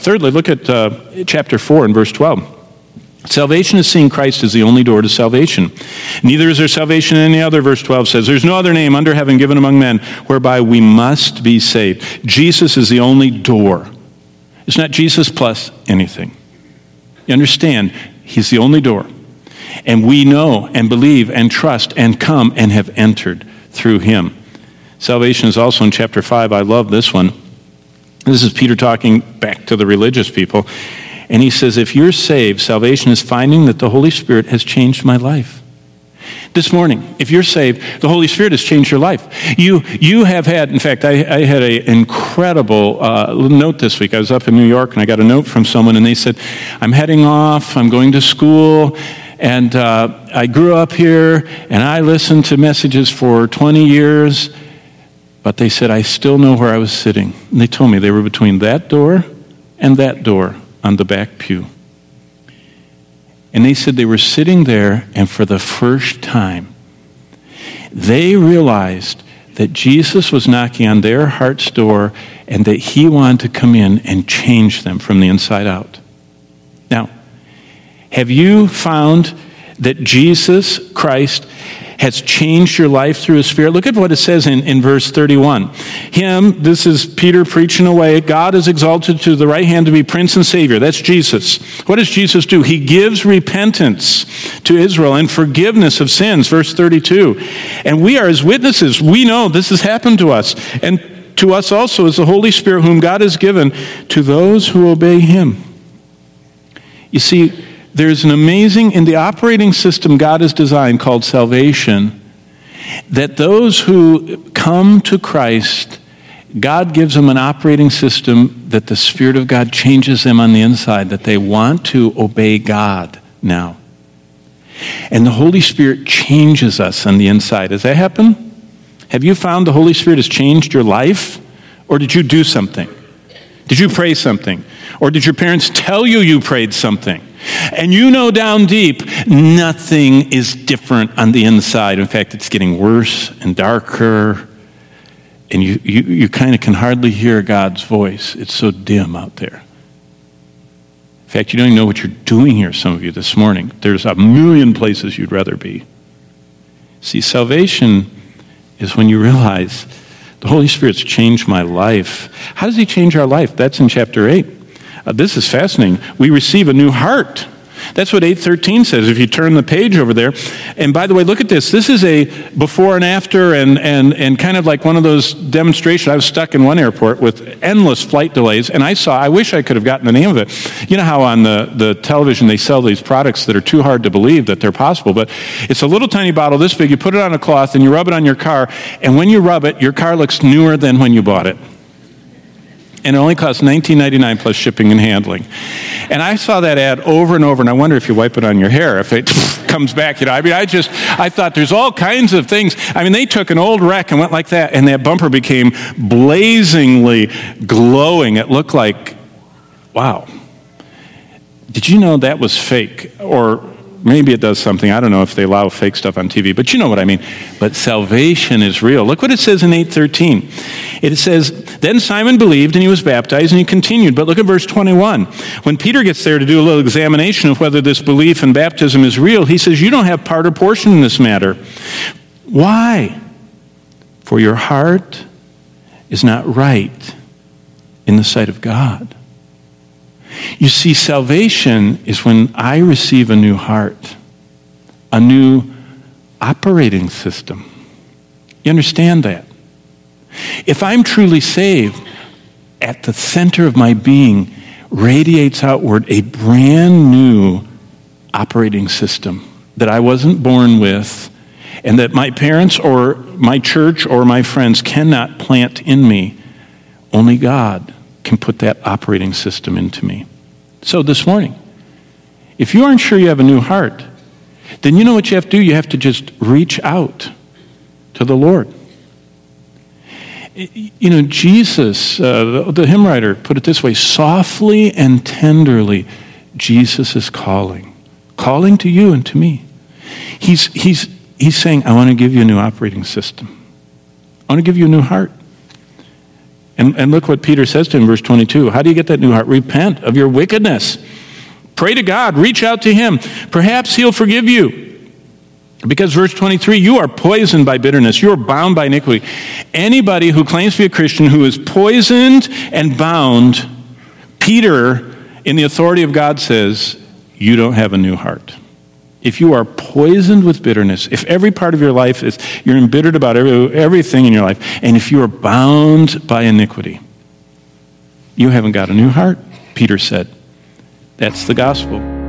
thirdly, look at uh, chapter 4 and verse 12. Salvation is seeing Christ as the only door to salvation. Neither is there salvation in any other, verse 12 says. There's no other name under heaven given among men whereby we must be saved. Jesus is the only door. It's not Jesus plus anything. You understand? He's the only door. And we know and believe and trust and come and have entered through him. Salvation is also in chapter 5. I love this one. This is Peter talking back to the religious people. And he says, If you're saved, salvation is finding that the Holy Spirit has changed my life. This morning, if you're saved, the Holy Spirit has changed your life. You, you have had, in fact, I, I had an incredible uh, note this week. I was up in New York and I got a note from someone, and they said, I'm heading off, I'm going to school, and uh, I grew up here, and I listened to messages for 20 years, but they said, I still know where I was sitting. And they told me they were between that door and that door on the back pew. And they said they were sitting there, and for the first time, they realized that Jesus was knocking on their heart's door and that he wanted to come in and change them from the inside out. Now, have you found that Jesus Christ has changed your life through his spirit. Look at what it says in, in verse 31. Him, this is Peter preaching away, God is exalted to the right hand to be prince and savior. That's Jesus. What does Jesus do? He gives repentance to Israel and forgiveness of sins. Verse 32. And we are his witnesses. We know this has happened to us. And to us also is the Holy Spirit, whom God has given to those who obey him. You see, there's an amazing, in the operating system God has designed called salvation, that those who come to Christ, God gives them an operating system that the Spirit of God changes them on the inside, that they want to obey God now. And the Holy Spirit changes us on the inside. Has that happened? Have you found the Holy Spirit has changed your life? Or did you do something? Did you pray something? Or did your parents tell you you prayed something? And you know down deep, nothing is different on the inside. In fact, it's getting worse and darker. And you, you, you kind of can hardly hear God's voice. It's so dim out there. In fact, you don't even know what you're doing here, some of you, this morning. There's a million places you'd rather be. See, salvation is when you realize the Holy Spirit's changed my life. How does He change our life? That's in chapter 8. Uh, this is fascinating. We receive a new heart. That's what 813 says if you turn the page over there. And by the way, look at this. This is a before and after and, and, and kind of like one of those demonstrations. I was stuck in one airport with endless flight delays, and I saw, I wish I could have gotten the name of it. You know how on the, the television they sell these products that are too hard to believe that they're possible, but it's a little tiny bottle this big. You put it on a cloth and you rub it on your car, and when you rub it, your car looks newer than when you bought it and it only costs $19.99 plus shipping and handling. And I saw that ad over and over, and I wonder if you wipe it on your hair, if it comes back. You know, I mean, I just, I thought there's all kinds of things. I mean, they took an old wreck and went like that, and that bumper became blazingly glowing. It looked like, wow. Did you know that was fake? Or maybe it does something. I don't know if they allow fake stuff on TV, but you know what I mean. But salvation is real. Look what it says in 813. It says, Then Simon believed and he was baptized and he continued. But look at verse 21. When Peter gets there to do a little examination of whether this belief and baptism is real, he says, You don't have part or portion in this matter. Why? For your heart is not right in the sight of God. You see, salvation is when I receive a new heart, a new operating system. You understand that? If I'm truly saved, at the center of my being radiates outward a brand new operating system that I wasn't born with and that my parents or my church or my friends cannot plant in me. Only God can put that operating system into me. So this morning, if you aren't sure you have a new heart, then you know what you have to do? You have to just reach out to the Lord. You know, Jesus, uh, the, the hymn writer put it this way softly and tenderly, Jesus is calling, calling to you and to me. He's, he's, he's saying, I want to give you a new operating system, I want to give you a new heart. And, and look what Peter says to him verse 22. How do you get that new heart? Repent of your wickedness. Pray to God. Reach out to Him. Perhaps He'll forgive you. Because verse 23, you are poisoned by bitterness. You are bound by iniquity. Anybody who claims to be a Christian who is poisoned and bound, Peter, in the authority of God, says, you don't have a new heart. If you are poisoned with bitterness, if every part of your life is, you're embittered about every, everything in your life, and if you are bound by iniquity, you haven't got a new heart, Peter said. That's the gospel.